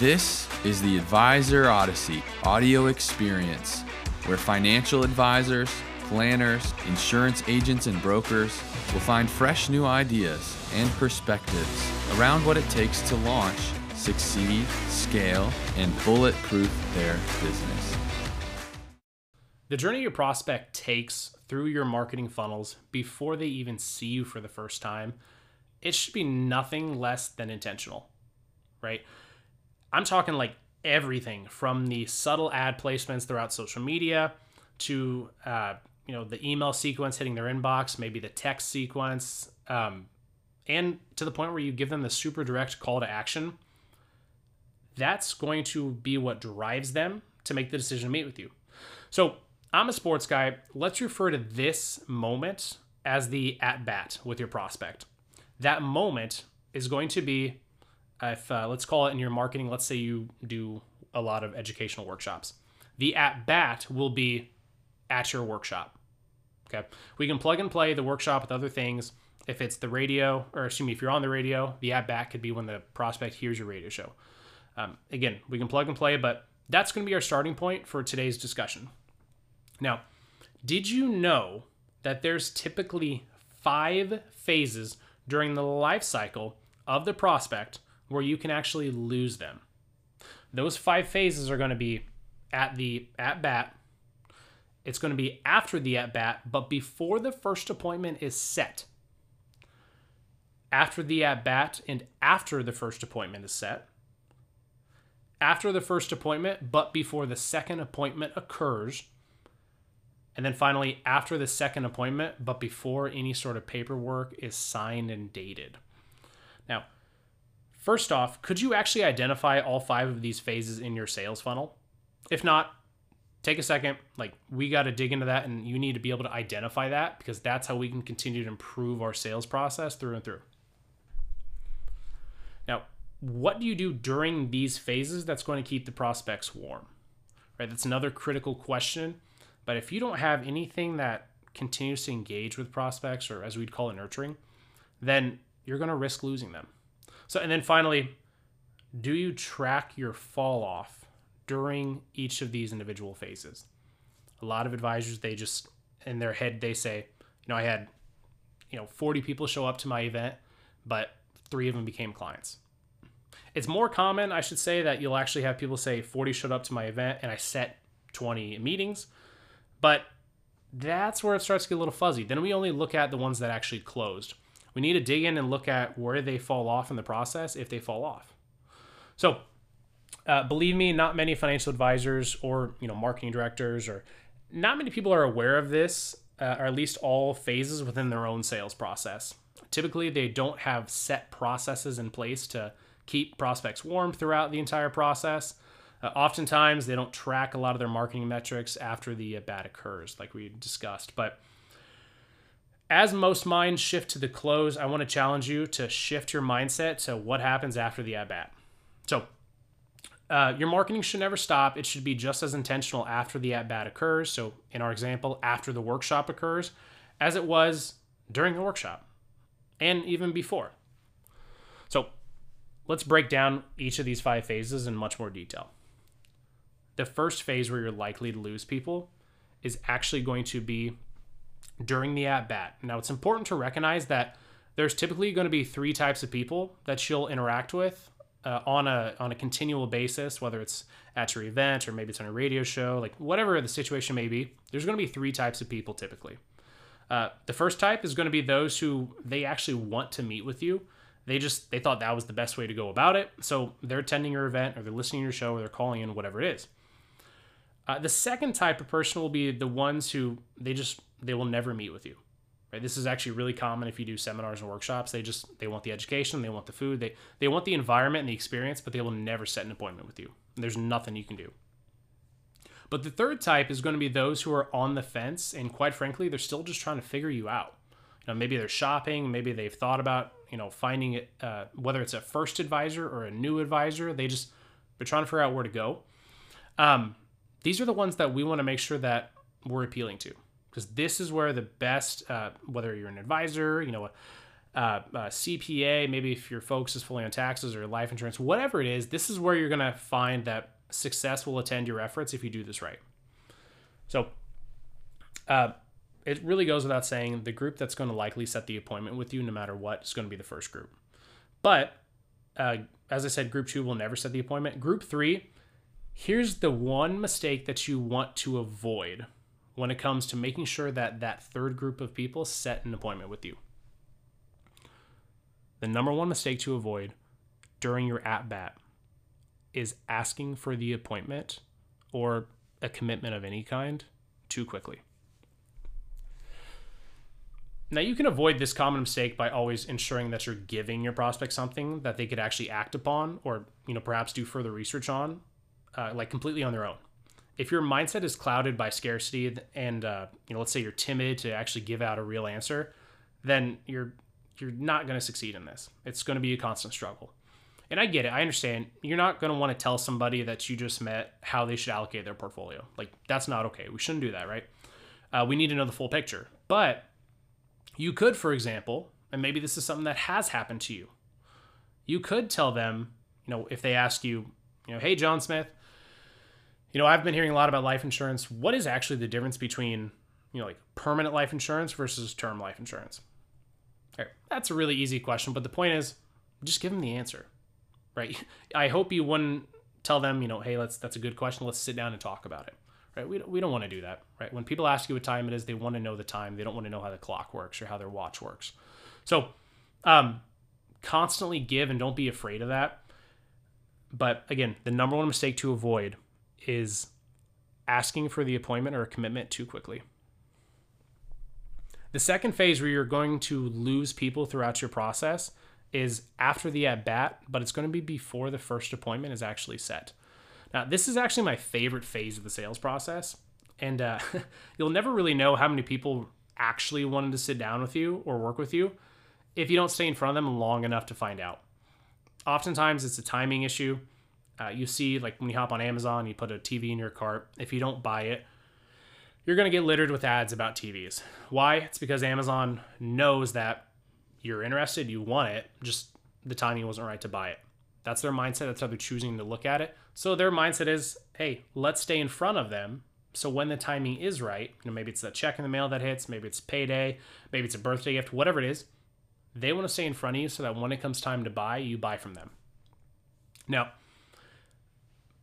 This is the Advisor Odyssey audio experience, where financial advisors, planners, insurance agents, and brokers will find fresh new ideas and perspectives around what it takes to launch, succeed, scale, and bulletproof their business. The journey your prospect takes through your marketing funnels before they even see you for the first time, it should be nothing less than intentional, right? I'm talking like everything from the subtle ad placements throughout social media to uh, you know the email sequence hitting their inbox, maybe the text sequence, um, and to the point where you give them the super direct call to action. That's going to be what drives them to make the decision to meet with you. So I'm a sports guy. Let's refer to this moment as the at bat with your prospect. That moment is going to be if uh, let's call it in your marketing, let's say you do a lot of educational workshops. The at bat will be at your workshop. Okay. We can plug and play the workshop with other things. If it's the radio, or excuse me, if you're on the radio, the at bat could be when the prospect hears your radio show. Um, again, we can plug and play, but that's going to be our starting point for today's discussion. Now, did you know that there's typically five phases during the life cycle of the prospect where you can actually lose them. Those five phases are going to be at the at bat. It's going to be after the at bat, but before the first appointment is set. After the at bat and after the first appointment is set. After the first appointment, but before the second appointment occurs. And then finally, after the second appointment, but before any sort of paperwork is signed and dated. Now, First off, could you actually identify all five of these phases in your sales funnel? If not, take a second. Like, we got to dig into that, and you need to be able to identify that because that's how we can continue to improve our sales process through and through. Now, what do you do during these phases that's going to keep the prospects warm? Right? That's another critical question. But if you don't have anything that continues to engage with prospects, or as we'd call it, nurturing, then you're going to risk losing them. So, and then finally, do you track your fall off during each of these individual phases? A lot of advisors, they just, in their head, they say, you know, I had, you know, 40 people show up to my event, but three of them became clients. It's more common, I should say, that you'll actually have people say 40 showed up to my event and I set 20 meetings, but that's where it starts to get a little fuzzy. Then we only look at the ones that actually closed we need to dig in and look at where they fall off in the process if they fall off. So, uh, believe me, not many financial advisors or you know marketing directors or not many people are aware of this, uh, or at least all phases within their own sales process. Typically, they don't have set processes in place to keep prospects warm throughout the entire process. Uh, oftentimes, they don't track a lot of their marketing metrics after the bat occurs, like we discussed. But as most minds shift to the close, I want to challenge you to shift your mindset to what happens after the at bat. So, uh, your marketing should never stop. It should be just as intentional after the at bat occurs. So, in our example, after the workshop occurs, as it was during the workshop and even before. So, let's break down each of these five phases in much more detail. The first phase where you're likely to lose people is actually going to be during the at bat. Now, it's important to recognize that there's typically going to be three types of people that she'll interact with uh, on a on a continual basis, whether it's at your event or maybe it's on a radio show, like whatever the situation may be. There's going to be three types of people typically. Uh, the first type is going to be those who they actually want to meet with you. They just they thought that was the best way to go about it, so they're attending your event or they're listening to your show or they're calling in, whatever it is. Uh, the second type of person will be the ones who they just they will never meet with you. Right? This is actually really common if you do seminars and workshops. They just they want the education, they want the food, they they want the environment and the experience, but they will never set an appointment with you. There's nothing you can do. But the third type is going to be those who are on the fence and quite frankly, they're still just trying to figure you out. You know, maybe they're shopping, maybe they've thought about, you know, finding it uh, whether it's a first advisor or a new advisor, they just they're trying to figure out where to go. Um, these are the ones that we want to make sure that we're appealing to because this is where the best, uh, whether you're an advisor, you know, uh, uh, CPA, maybe if your focus is fully on taxes or life insurance, whatever it is, this is where you're going to find that success will attend your efforts if you do this right. So, uh, it really goes without saying the group that's going to likely set the appointment with you, no matter what, is going to be the first group. But uh, as I said, group two will never set the appointment. Group three, here's the one mistake that you want to avoid when it comes to making sure that that third group of people set an appointment with you. The number one mistake to avoid during your at bat is asking for the appointment or a commitment of any kind too quickly. Now, you can avoid this common mistake by always ensuring that you're giving your prospect something that they could actually act upon or, you know, perhaps do further research on, uh, like completely on their own. If your mindset is clouded by scarcity and, uh, you know, let's say you're timid to actually give out a real answer, then you're you're not going to succeed in this. It's going to be a constant struggle. And I get it. I understand. You're not going to want to tell somebody that you just met how they should allocate their portfolio. Like, that's not okay. We shouldn't do that, right? Uh, we need to know the full picture. But you could, for example, and maybe this is something that has happened to you, you could tell them, you know, if they ask you, you know, hey, John Smith, you know, I've been hearing a lot about life insurance. What is actually the difference between, you know, like permanent life insurance versus term life insurance? Right. That's a really easy question, but the point is just give them the answer, right? I hope you wouldn't tell them, you know, hey, let's that's a good question. Let's sit down and talk about it, right? We don't, we don't want to do that, right? When people ask you what time it is, they want to know the time. They don't want to know how the clock works or how their watch works. So, um, constantly give and don't be afraid of that. But again, the number one mistake to avoid is asking for the appointment or a commitment too quickly. The second phase where you're going to lose people throughout your process is after the at bat, but it's going to be before the first appointment is actually set. Now, this is actually my favorite phase of the sales process. And uh, you'll never really know how many people actually wanted to sit down with you or work with you if you don't stay in front of them long enough to find out. Oftentimes, it's a timing issue. Uh, you see, like when you hop on Amazon, you put a TV in your cart. If you don't buy it, you're going to get littered with ads about TVs. Why? It's because Amazon knows that you're interested, you want it, just the timing wasn't right to buy it. That's their mindset. That's how they're choosing to look at it. So their mindset is, hey, let's stay in front of them. So when the timing is right, you know, maybe it's a check in the mail that hits, maybe it's payday, maybe it's a birthday gift, whatever it is, they want to stay in front of you so that when it comes time to buy, you buy from them. Now,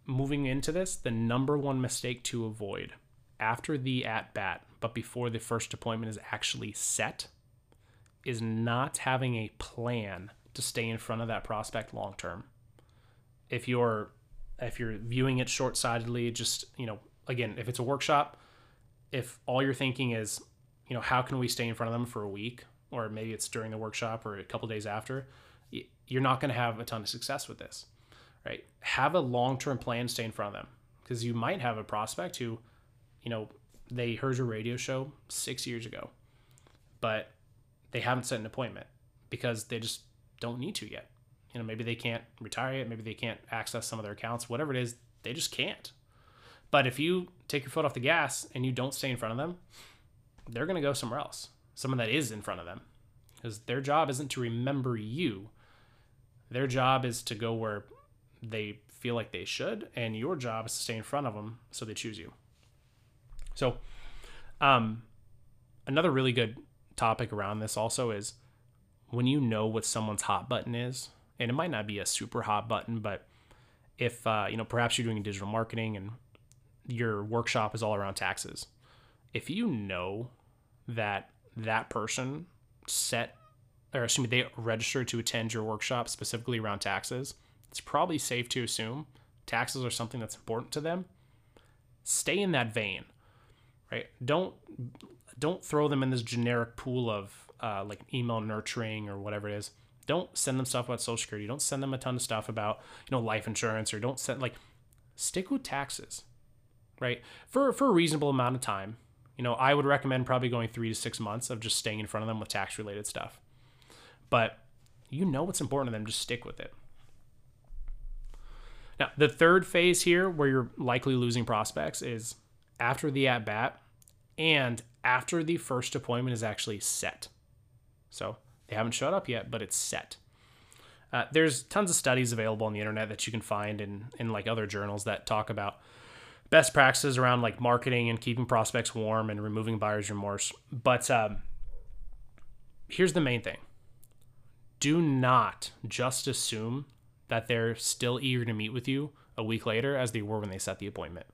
moving into this, the number one mistake to avoid after the at bat, but before the first appointment is actually set, is not having a plan to stay in front of that prospect long term. If you're if you're viewing it short-sightedly, just, you know, again, if it's a workshop, if all you're thinking is, you know, how can we stay in front of them for a week or maybe it's during the workshop or a couple days after, you're not going to have a ton of success with this. Right? Have a long-term plan stay in front of them because you might have a prospect who you know, they heard your radio show six years ago, but they haven't set an appointment because they just don't need to yet. You know, maybe they can't retire yet, maybe they can't access some of their accounts, whatever it is, they just can't. But if you take your foot off the gas and you don't stay in front of them, they're going to go somewhere else. Someone that is in front of them. Because their job isn't to remember you. Their job is to go where they feel like they should, and your job is to stay in front of them so they choose you. So, um, another really good topic around this also is when you know what someone's hot button is, and it might not be a super hot button, but if uh, you know perhaps you're doing digital marketing and your workshop is all around taxes, if you know that that person set or excuse me they registered to attend your workshop specifically around taxes, it's probably safe to assume taxes are something that's important to them. Stay in that vein right? Don't don't throw them in this generic pool of uh, like email nurturing or whatever it is. Don't send them stuff about Social Security. Don't send them a ton of stuff about you know life insurance or don't send like stick with taxes, right? For for a reasonable amount of time. You know, I would recommend probably going three to six months of just staying in front of them with tax related stuff. But you know what's important to them, just stick with it. Now, the third phase here, where you're likely losing prospects, is after the at bat and after the first appointment is actually set. So They haven't showed up yet, but it's set. Uh, there's tons of studies available on the internet that you can find in, in like other journals that talk about best practices around like marketing and keeping prospects warm and removing buyer's remorse. But um, here's the main thing do not just assume that they're still eager to meet with you a week later as they were when they set the appointment.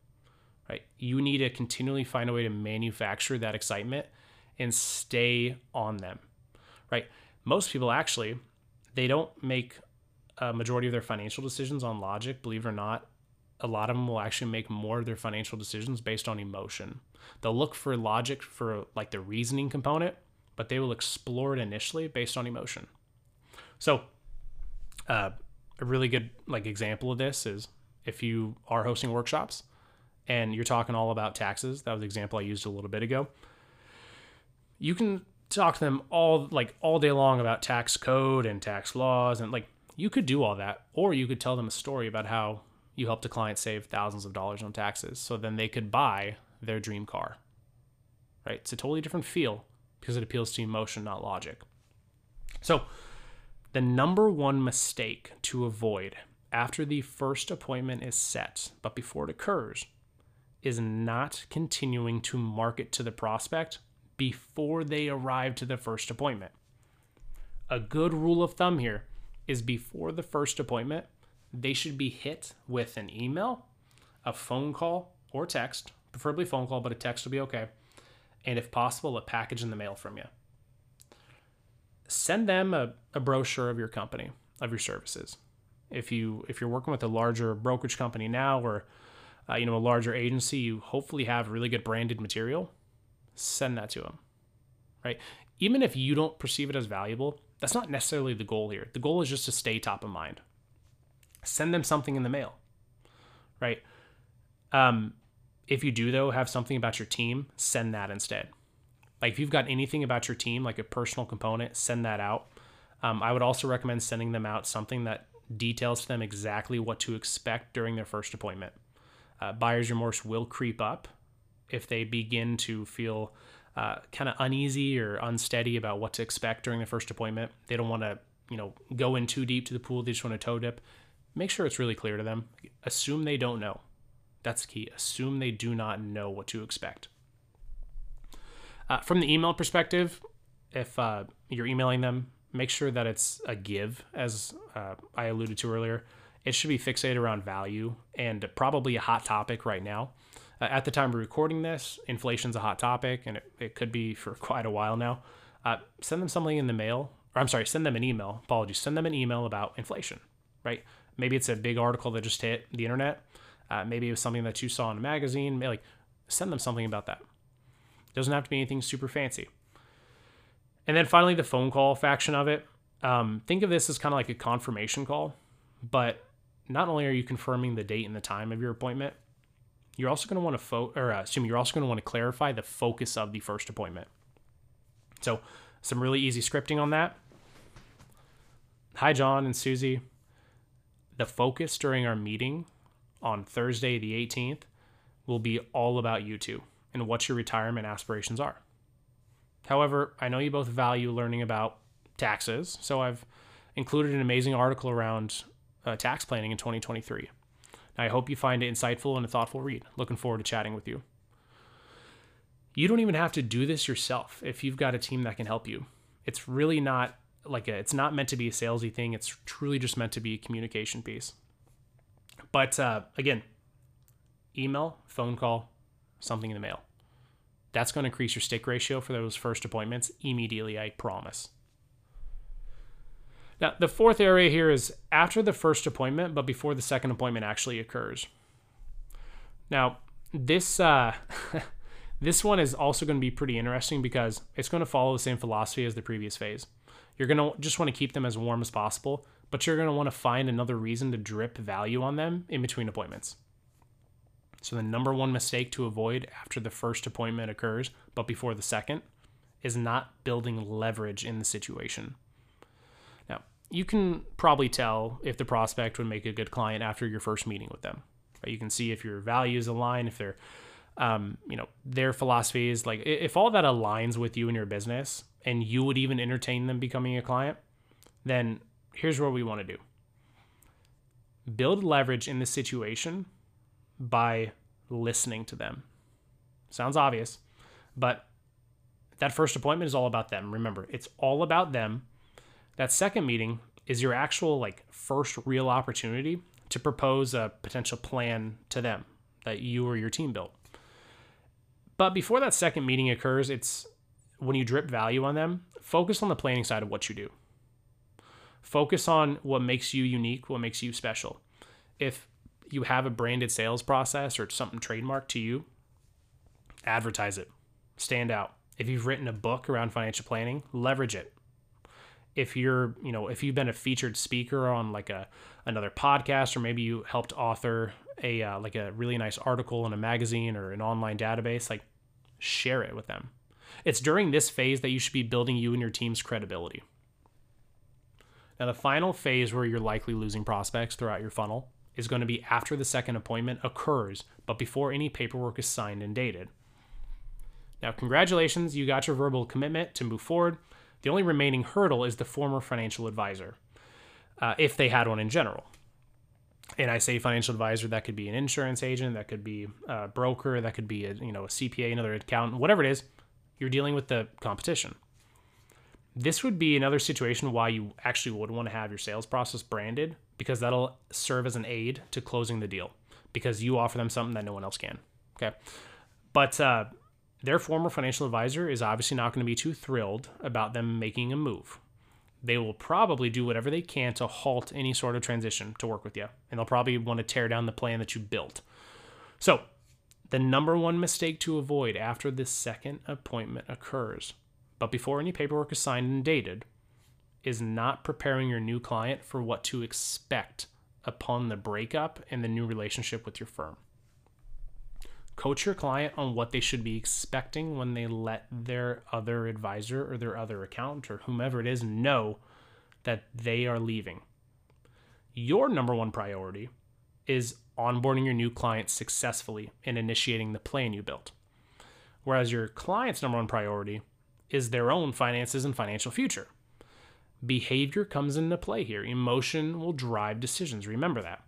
Right? You need to continually find a way to manufacture that excitement and stay on them. Right? Most people actually they don't make a majority of their financial decisions on logic, believe it or not. A lot of them will actually make more of their financial decisions based on emotion. They'll look for logic for like the reasoning component, but they will explore it initially based on emotion. So, uh, a really good like example of this is if you are hosting workshops and you're talking all about taxes. That was the example I used a little bit ago. You can talk to them all like all day long about tax code and tax laws and like you could do all that or you could tell them a story about how you helped a client save thousands of dollars on taxes so then they could buy their dream car right it's a totally different feel because it appeals to emotion not logic so the number one mistake to avoid after the first appointment is set but before it occurs is not continuing to market to the prospect before they arrive to the first appointment. A good rule of thumb here is before the first appointment, they should be hit with an email, a phone call, or text, preferably phone call, but a text will be okay. And if possible, a package in the mail from you. Send them a, a brochure of your company, of your services. If you if you're working with a larger brokerage company now or uh, you know a larger agency, you hopefully have really good branded material send that to them, right? Even if you don't perceive it as valuable, that's not necessarily the goal here. The goal is just to stay top of mind. Send them something in the mail, right? Um, if you do though have something about your team, send that instead. Like if you've got anything about your team, like a personal component, send that out. Um, I would also recommend sending them out something that details to them exactly what to expect during their first appointment. Uh, buyer's remorse will creep up if they begin to feel uh, kind of uneasy or unsteady about what to expect during the first appointment. They don't want to, you know, go in too deep to the pool. They just want to toe dip. Make sure it's really clear to them. Assume they don't know. That's the key. Assume they do not know what to expect. Uh, from the email perspective, if uh, you're emailing them, make sure that it's a give, as uh, I alluded to earlier. It should be fixated around value and probably a hot topic right now. Uh, at the time of recording this, inflation's a hot topic, and it, it could be for quite a while now. Uh, send them something in the mail, or I'm sorry, send them an email. Apologies. Send them an email about inflation, right? Maybe it's a big article that just hit the internet. Uh, maybe it was something that you saw in a magazine. Like, send them something about that. Doesn't have to be anything super fancy. And then finally, the phone call faction of it. Um, think of this as kind of like a confirmation call, but not only are you confirming the date and the time of your appointment, you're also going to want to fo- or uh, assume you're also going to want to clarify the focus of the first appointment. So, some really easy scripting on that. Hi, John and Susie. The focus during our meeting on Thursday, the 18th, will be all about you two and what your retirement aspirations are. However, I know you both value learning about taxes, so I've included an amazing article around uh, tax planning in 2023. I hope you find it insightful and a thoughtful read. Looking forward to chatting with you. You don't even have to do this yourself if you've got a team that can help you. It's really not like a, it's not meant to be a salesy thing. It's truly just meant to be a communication piece. But uh, again, email, phone call, something in the mail. That's going to increase your stick ratio for those first appointments immediately, I promise. Now, the fourth area here is after the first appointment, but before the second appointment actually occurs. Now, this uh, this one is also going to be pretty interesting because it's going to follow the same philosophy as the previous phase. You're going to just want to keep them as warm as possible, but you're going to want to find another reason to drip value on them in between appointments. So, the number one mistake to avoid after the first appointment occurs, but before the second, is not building leverage in the situation Now, you can probably tell if the prospect would make a good client after your first meeting with them. You can see if your values align, if they're um, you know, their philosophies. Like, if all that aligns with you and your business, and you would even entertain them becoming a client, then here's what we want to do build leverage in the situation by listening to them. Sounds obvious, but that first appointment is all about them. Remember, it's all about them. That second meeting is your actual like first real opportunity to propose a potential plan to them that you or your team built. But before that second meeting occurs, it's when you drip value on them, focus on the planning side of what you do. Focus on what makes you unique, what makes you special. If you have a branded sales process or something trademarked to you, advertise it, stand out. If you've written a book around financial planning, leverage it. If you're, you know, if you've been a featured speaker on like a another podcast, or maybe you helped author a uh, like a really nice article in a magazine or an online database, like share it with them. It's during this phase that you should be building you and your team's credibility. Now, the final phase where you're likely losing prospects throughout your funnel is going to be after the second appointment occurs, but before any paperwork is signed and dated. Now, congratulations, you got your verbal commitment to move forward. The only remaining hurdle is the former financial advisor, uh, if they had one in general. And I say financial advisor, that could be an insurance agent, that could be a broker, that could be a you know a CPA, another accountant, whatever it is. You're dealing with the competition. This would be another situation why you actually would want to have your sales process branded because that'll serve as an aid to closing the deal because you offer them something that no one else can. Okay. But uh, their former financial advisor is obviously not going to be too thrilled about them making a move. They will probably do whatever they can to halt any sort of transition to work with you, and they'll probably want to tear down the plan that you built. So, the number one mistake to avoid after this second appointment occurs but before any paperwork is signed and dated, is not preparing your new client for what to expect upon the breakup and the new relationship with your firm. Coach your client on what they should be expecting when they let their other advisor or their other accountant or whomever it is know that they are leaving. Your number one priority is onboarding your new client successfully and initiating the plan you built. Whereas your client's number one priority is their own finances and financial future. Behavior comes into play here. Emotion will drive decisions. Remember that.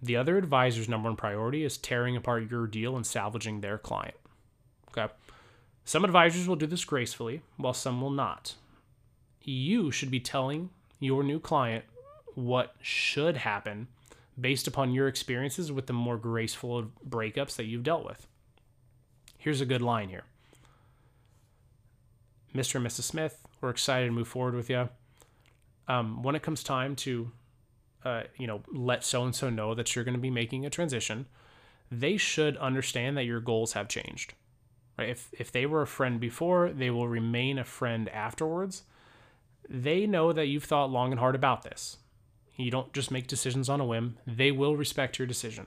The other advisor's number one priority is tearing apart your deal and salvaging their client. Okay. Some advisors will do this gracefully, while some will not. You should be telling your new client what should happen based upon your experiences with the more graceful breakups that you've dealt with. Here's a good line here Mr. and Mrs. Smith, we're excited to move forward with you. Um, when it comes time to, uh, you know, let so and so know that you're going to be making a transition, they should understand that your goals have changed. Right? If if they were a friend before, they will remain a friend afterwards. They know that you've thought long and hard about this. You don't just make decisions on a whim. They will respect your decision.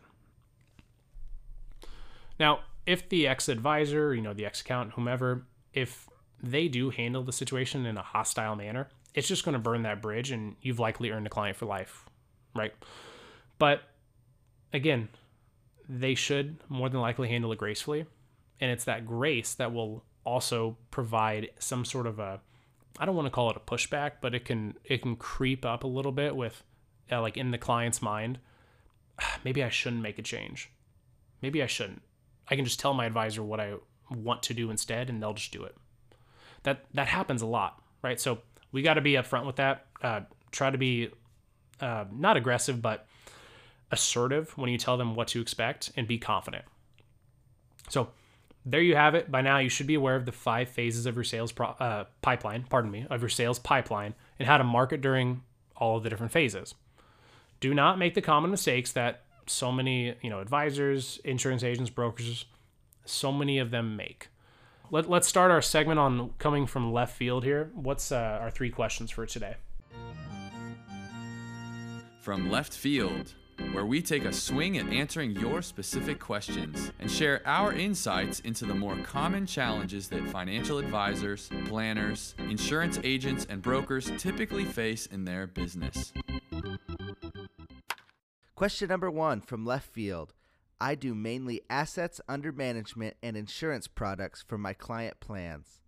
Now, if the ex advisor, you know, the ex accountant, whomever, if they do handle the situation in a hostile manner, it's just going to burn that bridge and you've likely earned a client for life, right? But again, they should more than likely handle it gracefully. And it's that grace that will also provide some sort of a I don't want to call it a pushback, but it can it can creep up a little bit with uh, like in the client's mind, maybe I shouldn't make a change. Maybe I shouldn't. I can just tell my advisor what I want to do instead and they'll just do it that that happens a lot, right? So we got to be upfront with that. Uh, try to be uh, not aggressive, but assertive when you tell them what to expect and be confident. So there you have it. By now, you should be aware of the five phases of your sales pro- uh, pipeline. Pardon me, of your sales pipeline and how to market during all of the different phases. Do not make the common mistakes that so many, you know, advisors, insurance agents, brokers, so many of them make. Let, let's start our segment on coming from left field here. What's uh, our three questions for today? From left field, where we take a swing at answering your specific questions and share our insights into the more common challenges that financial advisors, planners, insurance agents, and brokers typically face in their business. Question number one from left field I do mainly assets under management and insurance products for my client plans.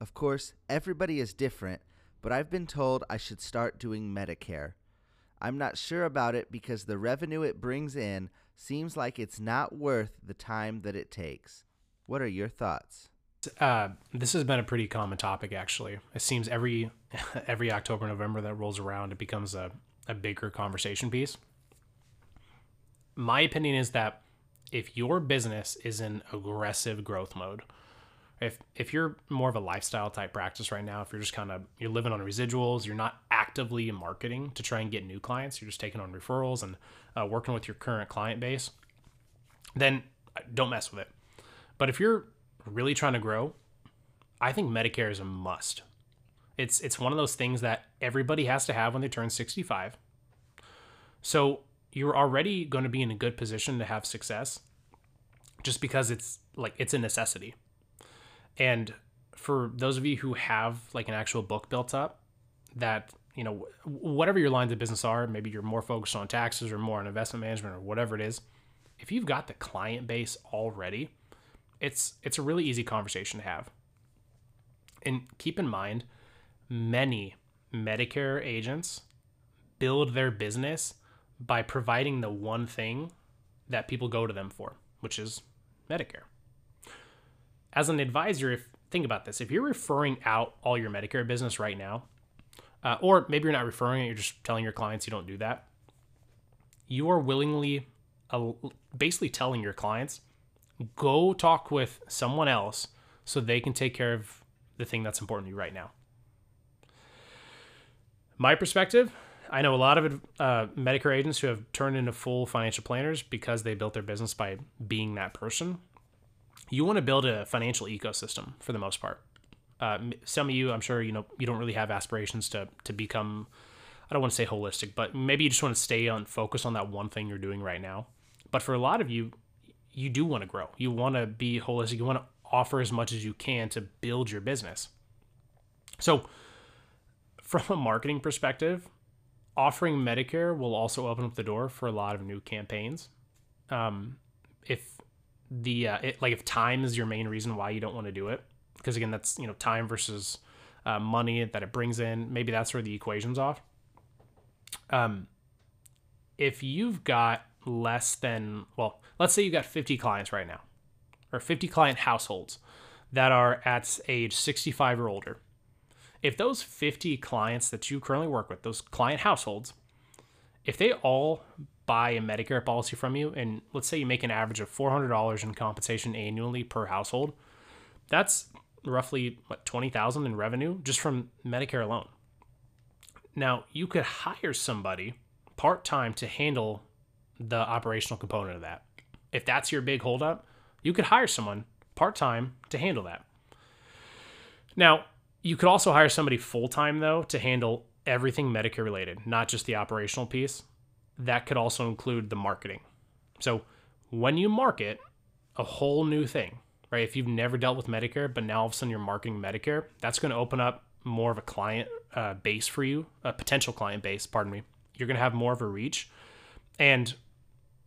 Of course, everybody is different, but I've been told I should start doing Medicare. I'm not sure about it because the revenue it brings in seems like it's not worth the time that it takes. What are your thoughts? Uh, this has been a pretty common topic, actually. It seems every every October, November that rolls around, it becomes a, a bigger conversation piece. My opinion is that if your business is in aggressive growth mode, if if you're more of a lifestyle type practice right now, if you're just kind of you're living on residuals, you're not actively marketing to try and get new clients, you're just taking on referrals and uh, working with your current client base, then uh, don't mess with it. But if you're really trying to grow, I think Medicare is a must. It's it's one of those things that everybody has to have when they turn 65. So you're already going to be in a good position to have success just because it's like it's a necessity. And for those of you who have like an actual book built up that, you know, whatever your lines of business are, maybe you're more focused on taxes or more on investment management or whatever it is, if you've got the client base already, it's it's a really easy conversation to have. And keep in mind, many Medicare agents build their business by providing the one thing that people go to them for, which is Medicare. As an advisor, if think about this, if you're referring out all your Medicare business right now, uh, or maybe you're not referring it, you're just telling your clients you don't do that, you are willingly, uh, basically telling your clients, go talk with someone else so they can take care of the thing that's important to you right now. My perspective, I know a lot of uh, Medicare agents who have turned into full financial planners because they built their business by being that person. You want to build a financial ecosystem for the most part. Uh, some of you, I'm sure, you know, you don't really have aspirations to to become. I don't want to say holistic, but maybe you just want to stay on focus on that one thing you're doing right now. But for a lot of you, you do want to grow. You want to be holistic. You want to offer as much as you can to build your business. So, from a marketing perspective, offering Medicare will also open up the door for a lot of new campaigns. Um, if the uh, it, like if time is your main reason why you don't want to do it, because again, that's you know time versus uh, money that it brings in. Maybe that's where the equation's off. Um, if you've got less than well, let's say you've got 50 clients right now, or 50 client households that are at age 65 or older if those 50 clients that you currently work with, those client households, if they all buy a Medicare policy from you, and let's say you make an average of $400 in compensation annually per household, that's roughly what 20,000 in revenue just from Medicare alone. Now, you could hire somebody part-time to handle the operational component of that. If that's your big holdup, you could hire someone part-time to handle that. Now, you could also hire somebody full time though to handle everything Medicare related, not just the operational piece. That could also include the marketing. So when you market a whole new thing, right? If you've never dealt with Medicare, but now all of a sudden you're marketing Medicare, that's going to open up more of a client uh, base for you, a potential client base, pardon me. You're going to have more of a reach. And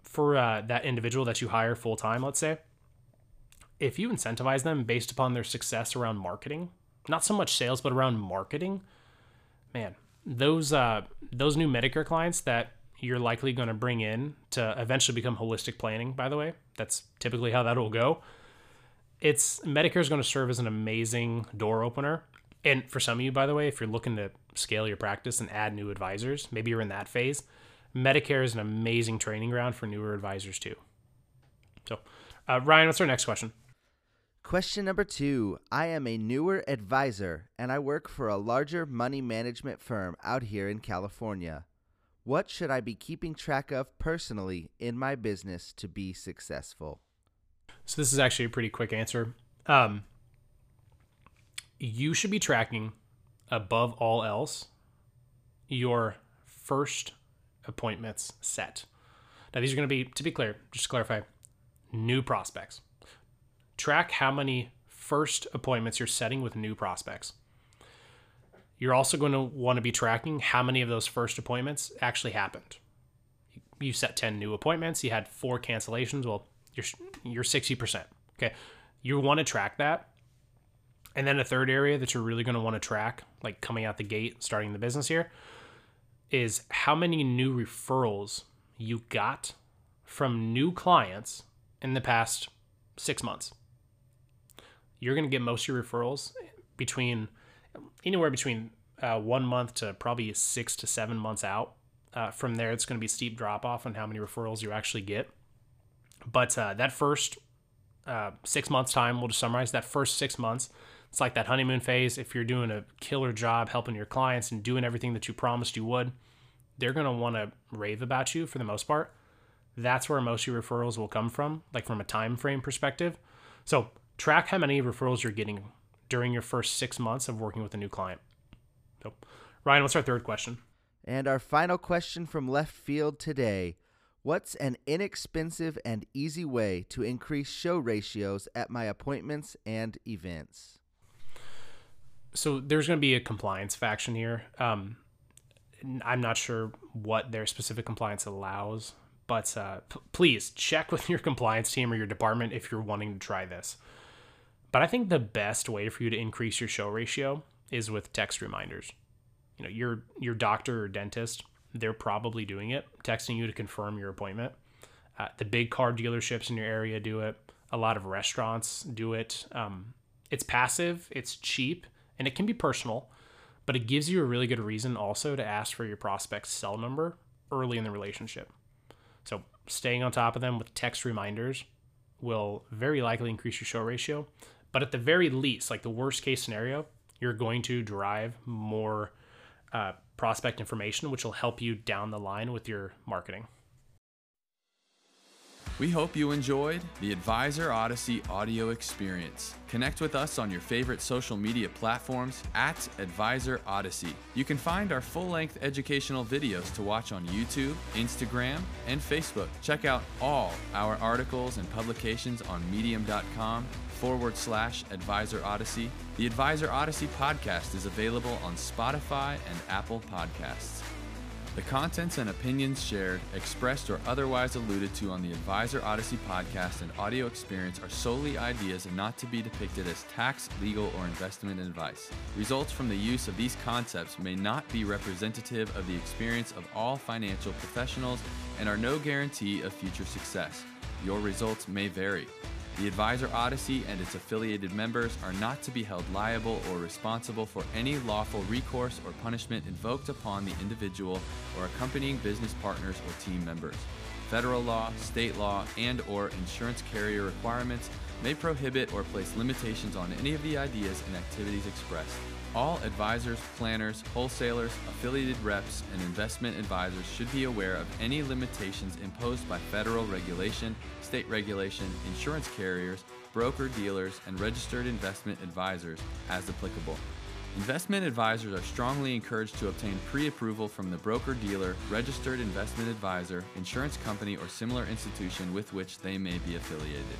for uh, that individual that you hire full time, let's say, if you incentivize them based upon their success around marketing, not so much sales, but around marketing, man, those uh, those new Medicare clients that you're likely going to bring in to eventually become holistic planning. By the way, that's typically how that will go. It's Medicare is going to serve as an amazing door opener. And for some of you, by the way, if you're looking to scale your practice and add new advisors, maybe you're in that phase. Medicare is an amazing training ground for newer advisors too. So, uh, Ryan, what's our next question? Question number two I am a newer advisor and I work for a larger money management firm out here in California. What should I be keeping track of personally in my business to be successful? So, this is actually a pretty quick answer. Um, you should be tracking, above all else, your first appointments set. Now, these are going to be, to be clear, just to clarify, new prospects track how many first appointments you're setting with new prospects. You're also going to want to be tracking how many of those first appointments actually happened. you set 10 new appointments, you had four cancellations. Well, you're, you're 60%. Okay. You want to track that. And then a third area that you're really going to want to track, like coming out the gate, starting the business here, is how many new referrals you got from new clients in the past six months. You're going to get most of your referrals between anywhere between uh, one month to probably six to seven months out. Uh, from there, it's going to be steep drop off on how many referrals you actually get. But uh, that first uh, six months time, we'll just summarize that first six months. It's like that honeymoon phase. If you're doing a killer job helping your clients and doing everything that you promised you would, they're going to want to rave about you for the most part. That's where most of your referrals will come from, like from a time frame perspective. So track how many referrals you're getting during your first six months of working with a new client. So, Ryan, what's our third question? And our final question from left field today What's an inexpensive and easy way to increase show ratios at my appointments and events? So, there's going to be a compliance faction here. Um, I'm not sure what their specific compliance allows, but uh, p- please check with your compliance team or your department if you're wanting to try this. But I think the best way for you to increase your show ratio is with text reminders. You know, your your doctor or dentist, they're probably doing it, texting you to confirm your appointment. Uh, the big car dealerships in your area do it. A lot of restaurants do it. Um, it's passive, it's cheap, and it can be personal, but it gives you a really good reason also to ask for your prospect's cell number early in the relationship. So staying on top of them with text reminders will very likely increase your show ratio. But at the very least, like the worst case scenario, you're going to drive more uh, prospect information, which will help you down the line with your marketing. We hope you enjoyed the Advisor Odyssey audio experience. Connect with us on your favorite social media platforms at Advisor Odyssey. You can find our full length educational videos to watch on YouTube, Instagram, and Facebook. Check out all our articles and publications on medium.com forward slash Advisor Odyssey. The Advisor Odyssey podcast is available on Spotify and Apple Podcasts. The contents and opinions shared, expressed, or otherwise alluded to on the Advisor Odyssey podcast and audio experience are solely ideas and not to be depicted as tax, legal, or investment advice. Results from the use of these concepts may not be representative of the experience of all financial professionals and are no guarantee of future success. Your results may vary. The Advisor Odyssey and its affiliated members are not to be held liable or responsible for any lawful recourse or punishment invoked upon the individual or accompanying business partners or team members. Federal law, state law, and or insurance carrier requirements may prohibit or place limitations on any of the ideas and activities expressed. All advisors, planners, wholesalers, affiliated reps, and investment advisors should be aware of any limitations imposed by federal regulation, state regulation, insurance carriers, broker dealers, and registered investment advisors as applicable. Investment advisors are strongly encouraged to obtain pre approval from the broker dealer, registered investment advisor, insurance company, or similar institution with which they may be affiliated.